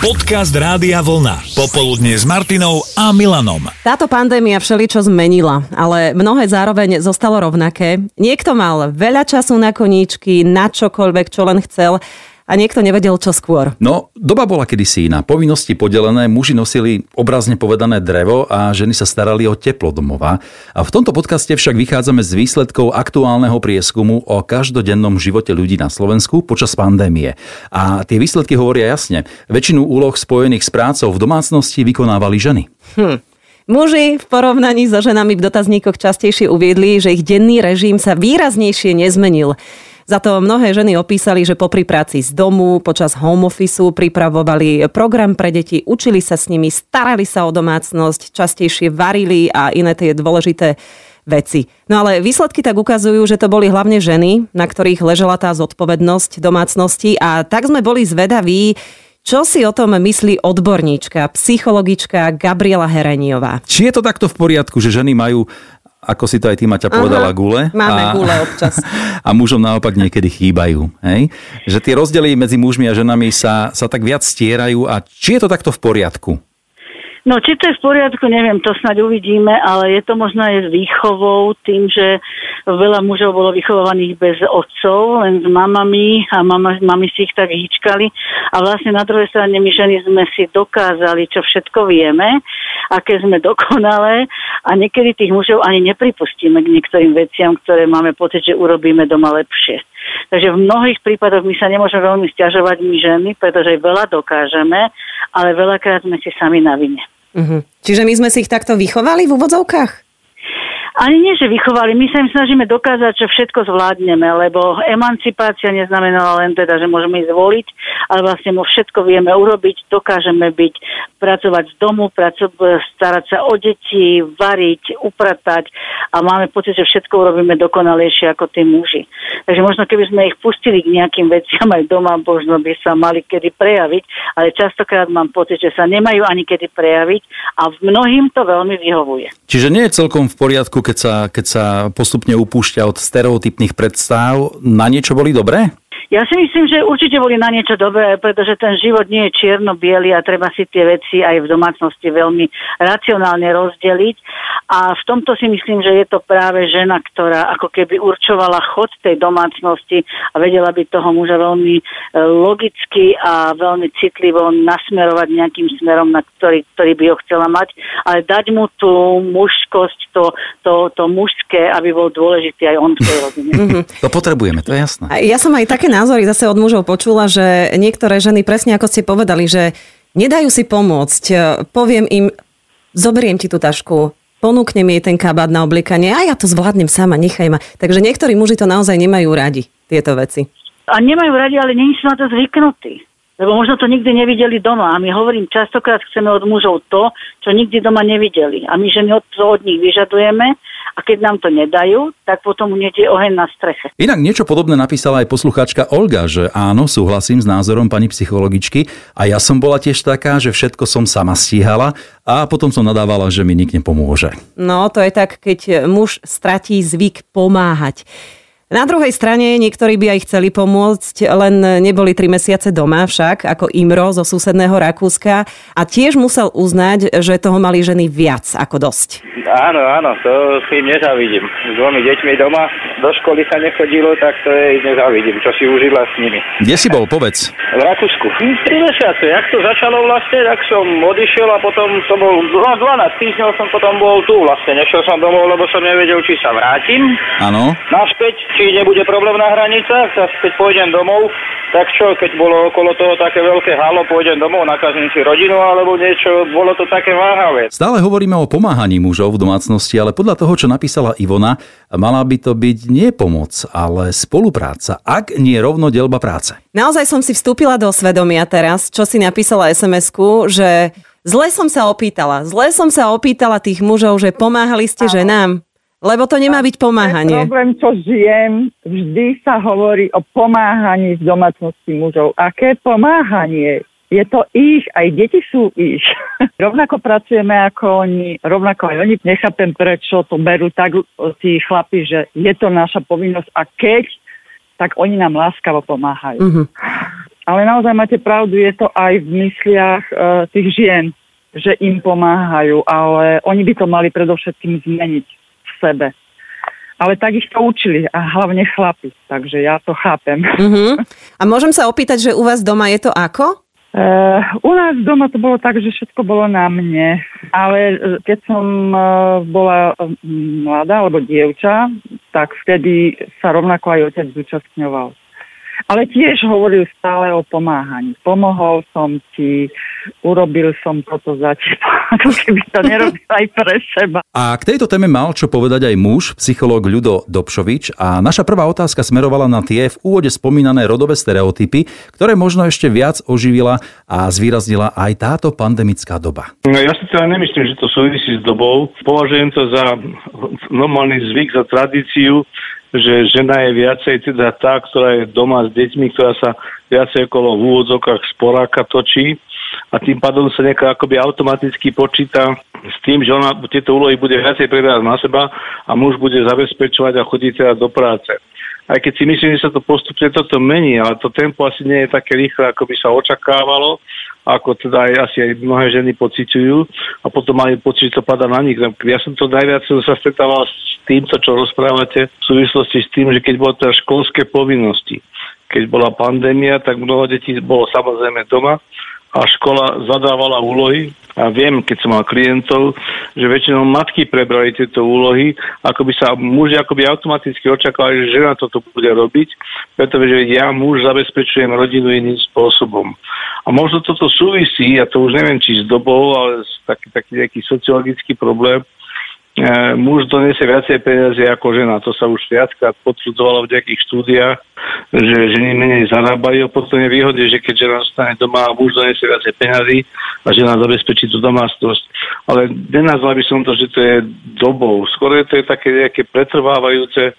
Podcast Rádia Vlna. Popoludne s Martinou a Milanom. Táto pandémia všeličo zmenila, ale mnohé zároveň zostalo rovnaké. Niekto mal veľa času na koníčky, na čokoľvek, čo len chcel a niekto nevedel, čo skôr. No, doba bola kedysi iná. Povinnosti podelené, muži nosili obrazne povedané drevo a ženy sa starali o teplo domova. A v tomto podcaste však vychádzame z výsledkov aktuálneho prieskumu o každodennom živote ľudí na Slovensku počas pandémie. A tie výsledky hovoria jasne. Väčšinu úloh spojených s prácou v domácnosti vykonávali ženy. Hm. Muži v porovnaní so ženami v dotazníkoch častejšie uviedli, že ich denný režim sa výraznejšie nezmenil. Za to mnohé ženy opísali, že popri práci z domu, počas home office pripravovali program pre deti, učili sa s nimi, starali sa o domácnosť, častejšie varili a iné tie dôležité veci. No ale výsledky tak ukazujú, že to boli hlavne ženy, na ktorých ležela tá zodpovednosť domácnosti a tak sme boli zvedaví, čo si o tom myslí odborníčka, psychologička Gabriela Hereniová? Či je to takto v poriadku, že ženy majú ako si to aj ty Maťa povedala, Aha, gule. Máme a, gule občas. A mužom naopak niekedy chýbajú. Hej? Že tie rozdiely medzi mužmi a ženami sa, sa tak viac stierajú a či je to takto v poriadku? No, či to je v poriadku, neviem, to snáď uvidíme, ale je to možno aj s výchovou, tým, že veľa mužov bolo vychovaných bez otcov, len s mamami a mama, mami si ich tak hýčkali. A vlastne na druhej strane my ženy sme si dokázali, čo všetko vieme, aké sme dokonalé a niekedy tých mužov ani nepripustíme k niektorým veciam, ktoré máme pocit, že urobíme doma lepšie. Takže v mnohých prípadoch my sa nemôžeme veľmi stiažovať my ženy, pretože veľa dokážeme, ale veľakrát sme si sami na vine. Uh-huh. Čiže my sme si ich takto vychovali v úvodzovkách? Ani nie, že vychovali. My sa im snažíme dokázať, že všetko zvládneme, lebo emancipácia neznamenala len teda, že môžeme ísť voliť, ale vlastne mu všetko vieme urobiť, dokážeme byť, pracovať z domu, praco- starať sa o deti, variť, upratať a máme pocit, že všetko urobíme dokonalejšie ako tí muži. Takže možno keby sme ich pustili k nejakým veciam aj doma, možno by sa mali kedy prejaviť, ale častokrát mám pocit, že sa nemajú ani kedy prejaviť a mnohým to veľmi vyhovuje. Čiže nie je celkom v poriadku, keď sa, keď sa postupne upúšťa od stereotypných predstav, na niečo boli dobré? Ja si myslím, že určite boli na niečo dobré, pretože ten život nie je čierno-biely a treba si tie veci aj v domácnosti veľmi racionálne rozdeliť. A v tomto si myslím, že je to práve žena, ktorá ako keby určovala chod tej domácnosti a vedela by toho muža veľmi e, logicky a veľmi citlivo nasmerovať nejakým smerom, na ktorý, ktorý by ho chcela mať, ale dať mu tú mužskosť, to, to, to mužské, aby bol dôležitý aj on v tej rodine. To potrebujeme, to je jasné. Ja som aj také názory zase od mužov počula, že niektoré ženy, presne ako ste povedali, že nedajú si pomôcť. Poviem im, zoberiem ti tú tašku, ponúknem jej ten kabát na oblikanie a ja to zvládnem sama, nechaj ma. Takže niektorí muži to naozaj nemajú radi, tieto veci. A nemajú radi, ale nie sú na to zvyknutí. Lebo možno to nikdy nevideli doma. A my hovorím, častokrát chceme od mužov to, čo nikdy doma nevideli. A my ženy od, to od nich vyžadujeme a keď nám to nedajú, tak potom je oheň na streche. Inak niečo podobné napísala aj poslucháčka Olga, že áno, súhlasím s názorom pani psychologičky a ja som bola tiež taká, že všetko som sama stíhala a potom som nadávala, že mi nikto nepomôže. No, to je tak, keď muž stratí zvyk pomáhať. Na druhej strane niektorí by aj chceli pomôcť, len neboli tri mesiace doma však, ako Imro zo susedného Rakúska a tiež musel uznať, že toho mali ženy viac ako dosť. Áno, áno, to si nezavidím. S dvomi deťmi doma, do školy sa nechodilo, tak to je nezavidím, čo si užila s nimi. Kde si bol, povedz? V Rakúsku. Tri mesiace, jak to začalo vlastne, tak som odišiel a potom to bol 12 týždňov som potom bol tu vlastne. Nešiel som domov, lebo som nevedel, či sa vrátim. Áno. Naspäť, či nebude problém na hranicách, tak keď pôjdem domov, tak čo, keď bolo okolo toho také veľké halo, pôjdem domov, nakazím si rodinu alebo niečo, bolo to také váhavé. Stále hovoríme o pomáhaní mužov v domácnosti, ale podľa toho, čo napísala Ivona, mala by to byť nie pomoc, ale spolupráca, ak nie rovno delba práce. Naozaj som si vstúpila do svedomia teraz, čo si napísala SMS-ku, že zle som sa opýtala. Zle som sa opýtala tých mužov, že pomáhali ste ženám. Lebo to nemá byť pomáhanie. Problém, čo žijem, vždy sa hovorí o pomáhaní z domácnosti mužov. Aké pomáhanie? je to ich, aj deti sú ich. rovnako pracujeme ako oni, rovnako aj oni. Nechápem, prečo to berú tak tí chlapi, že je to naša povinnosť a keď, tak oni nám láskavo pomáhajú. A Ale naozaj máte pravdu, je to aj v mysliach e, tých žien, že im pomáhajú, ale oni by to mali predovšetkým zmeniť sebe. Ale tak ich to učili a hlavne chlapi, takže ja to chápem. Uh-huh. A môžem sa opýtať, že u vás doma je to ako? Uh, u nás doma to bolo tak, že všetko bolo na mne, ale e, keď som uh, bola mladá alebo dievča, tak vtedy sa rovnako aj otec zúčastňoval. Ale tiež hovoril stále o pomáhaní. Pomohol som ti, urobil som toto za teba, ako keby to nerobil aj pre seba. A k tejto téme mal čo povedať aj muž, psychológ Ľudo Dobšovič a naša prvá otázka smerovala na tie v úvode spomínané rodové stereotypy, ktoré možno ešte viac oživila a zvýraznila aj táto pandemická doba. No, ja si teda nemyslím, že to súvisí s dobou. Považujem to za normálny zvyk, za tradíciu, že žena je viacej teda tá, ktorá je doma s deťmi, ktorá sa viacej okolo v úvodzokách sporáka točí a tým pádom sa nejaká akoby automaticky počíta s tým, že ona tieto úlohy bude viacej preberať na seba a muž bude zabezpečovať a chodiť teda do práce. Aj keď si myslím, že sa to postupne toto mení, ale to tempo asi nie je také rýchle, ako by sa očakávalo ako teda aj asi aj mnohé ženy pociťujú a potom majú pocit, že to padá na nich. Ja som to najviac sa stretával s týmto, čo rozprávate v súvislosti s tým, že keď bolo teda školské povinnosti, keď bola pandémia, tak mnoho detí bolo samozrejme doma a škola zadávala úlohy a viem, keď som mal klientov, že väčšinou matky prebrali tieto úlohy, ako by sa muži akoby automaticky očakávali, že žena toto bude robiť, pretože ja muž zabezpečujem rodinu iným spôsobom. A možno toto súvisí, a to už neviem, či s dobou, ale taký, taký nejaký sociologický problém, muž donesie viacej peniazy ako žena. To sa už viackrát potvrdzovalo v nejakých štúdiách, že ženy menej zarábajú. Potom je výhode, že keď žena zostane doma a muž donesie viacej peniazy a žena zabezpečí tú domácnosť. Ale nenazval by som to, že to je dobou. Skoro je to je také nejaké pretrvávajúce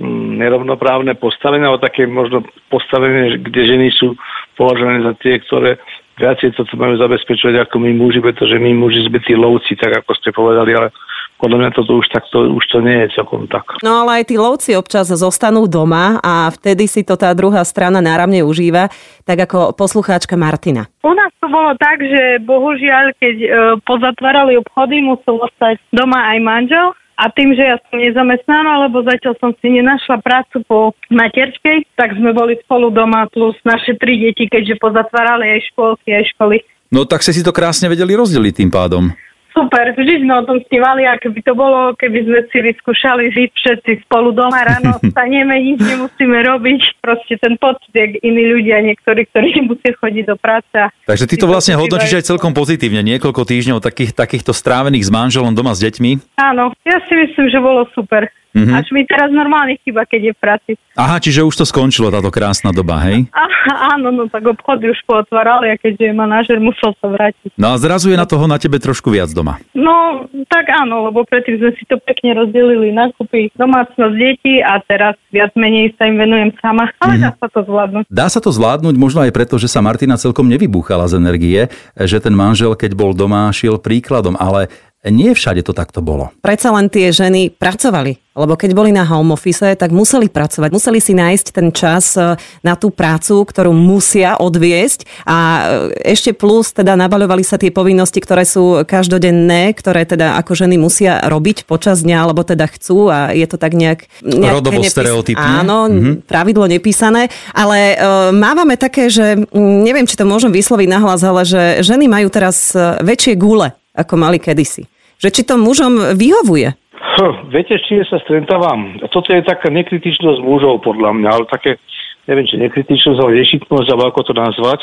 mm, nerovnoprávne postavenie, alebo také možno postavenie, kde ženy sú považované za tie, ktoré viacej toto majú zabezpečovať ako my muži, pretože my muži sme tí lovci, tak ako ste povedali, ale podľa mňa toto už, takto, už to nie je celkom tak. No ale aj tí lovci občas zostanú doma a vtedy si to tá druhá strana náramne užíva, tak ako poslucháčka Martina. U nás to bolo tak, že bohužiaľ, keď e, pozatvárali obchody, musel ostať doma aj manžel a tým, že ja som nezamestnaná, lebo zatiaľ som si nenašla prácu po materskej, tak sme boli spolu doma plus naše tri deti, keďže pozatvárali aj škôlky, aj školy. No tak ste si to krásne vedeli rozdeliť tým pádom super, vždy sme o tom snívali a keby to bolo, keby sme si vyskúšali žiť všetci spolu doma ráno, staneme, nič nemusíme robiť, proste ten pocit, jak iní ľudia, niektorí, ktorí musia chodiť do práce. Takže ty to vlastne hodnotíš aj celkom pozitívne, niekoľko týždňov takých, takýchto strávených s manželom doma s deťmi? Áno, ja si myslím, že bolo super. Mm-hmm. Až mi teraz normálne chyba, keď je v práci. Aha, čiže už to skončilo, táto krásna doba, hej? Aha, áno, no tak obchody už pootvárali a keďže je manažer, musel sa vrátiť. No a zrazu je na toho na tebe trošku viac doma. No, tak áno, lebo predtým sme si to pekne rozdelili kúpy domácnosť detí a teraz viac menej sa im venujem sama, ale mm-hmm. dá sa to zvládnuť. Dá sa to zvládnuť možno aj preto, že sa Martina celkom nevybúchala z energie, že ten manžel, keď bol doma, šiel príkladom, ale nie všade to takto bolo. Predsa len tie ženy pracovali, lebo keď boli na home office, tak museli pracovať, museli si nájsť ten čas e, na tú prácu, ktorú musia odviesť a e, ešte plus teda nabaľovali sa tie povinnosti, ktoré sú každodenné, ktoré teda ako ženy musia robiť počas dňa, alebo teda chcú a je to tak nejak... nejak Rodovo nepís... stereotypne. Áno, mm-hmm. pravidlo nepísané, ale uh, mávame také, že neviem, či to môžem vysloviť nahlas, ale že ženy majú teraz väčšie gule ako mali kedysi. Že či to mužom vyhovuje? Hm, viete, čím sa stretávam? Toto je taká nekritičnosť mužov, podľa mňa, ale také, neviem, či nekritičnosť, ale nešitnosť, alebo ako to nazvať,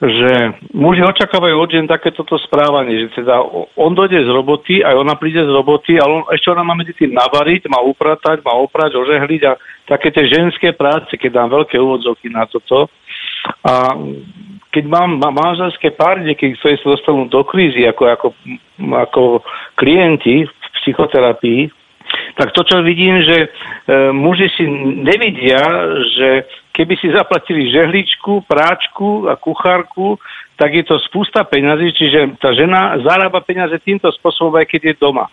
že muži očakávajú od žen takéto správanie, že teda on dojde z roboty, aj ona príde z roboty, ale on, ešte ona má medzi tým navariť, má upratať, má oprať, ožehliť a také tie ženské práce, keď dám veľké úvodzovky na toto. A keď mám manželské páry, niekedy, ktoré sa dostanú do krízy ako, ako, ako klienti v psychoterapii, tak to, čo vidím, že e, muži si nevidia, že keby si zaplatili žehličku, práčku a kuchárku, tak je to spústa peňazí, čiže tá žena zarába peniaze týmto spôsobom, aj keď je doma.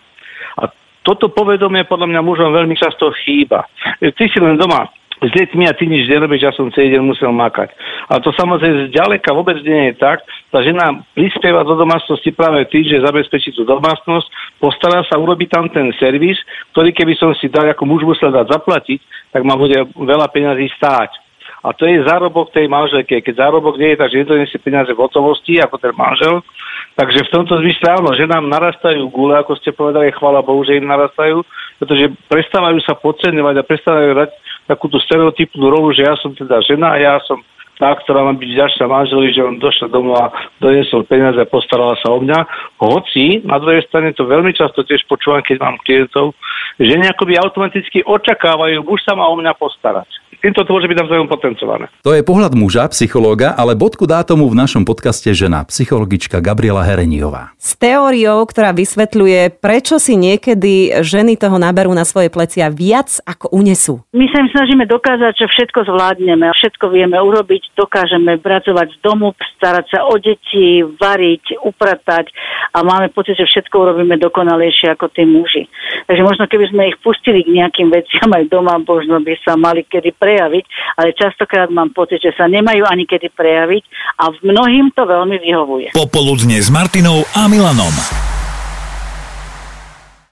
A toto povedomie podľa mňa mužom veľmi často chýba. Ty si len doma s deťmi a ty nič nerobíš, ja som celý deň musel makať. A to samozrejme zďaleka vôbec nie je tak. Tá žena prispieva do domácnosti práve tým, že zabezpečí tú domácnosť, postará sa, urobiť tam ten servis, ktorý keby som si dal ako muž musel dať zaplatiť, tak ma bude veľa peňazí stáť. A to je zárobok tej manželke. Keď zárobok nie je, takže nedonesie peniaze v hotovosti, ako ten manžel. Takže v tomto zmysle áno, že nám narastajú gule, ako ste povedali, chvála Bohu, že im narastajú, pretože prestávajú sa podceňovať a prestávajú takúto stereotypnú rolu, že ja som teda žena a ja som tá, ktorá má byť ďačná manželi, že on došiel domov a doniesol peniaze a postarala sa o mňa. Hoci, na druhej strane to veľmi často tiež počúvam, keď mám klientov, že nejakoby automaticky očakávajú, už sa má o mňa postarať týmto to môže byť navzájom potencované. To je pohľad muža, psychológa, ale bodku dátomu v našom podcaste žena, psychologička Gabriela Hereniová. S teóriou, ktorá vysvetľuje, prečo si niekedy ženy toho naberú na svoje plecia viac ako unesú. My sa im snažíme dokázať, že všetko zvládneme, všetko vieme urobiť, dokážeme pracovať z domu, starať sa o deti, variť, upratať a máme pocit, že všetko urobíme dokonalejšie ako tí muži. Takže možno keby sme ich pustili k nejakým veciam aj doma, možno by sa mali kedy pre prejaviť, ale častokrát mám pocit, že sa nemajú ani kedy prejaviť a v mnohým to veľmi vyhovuje. Popoludne s Martinou a Milanom.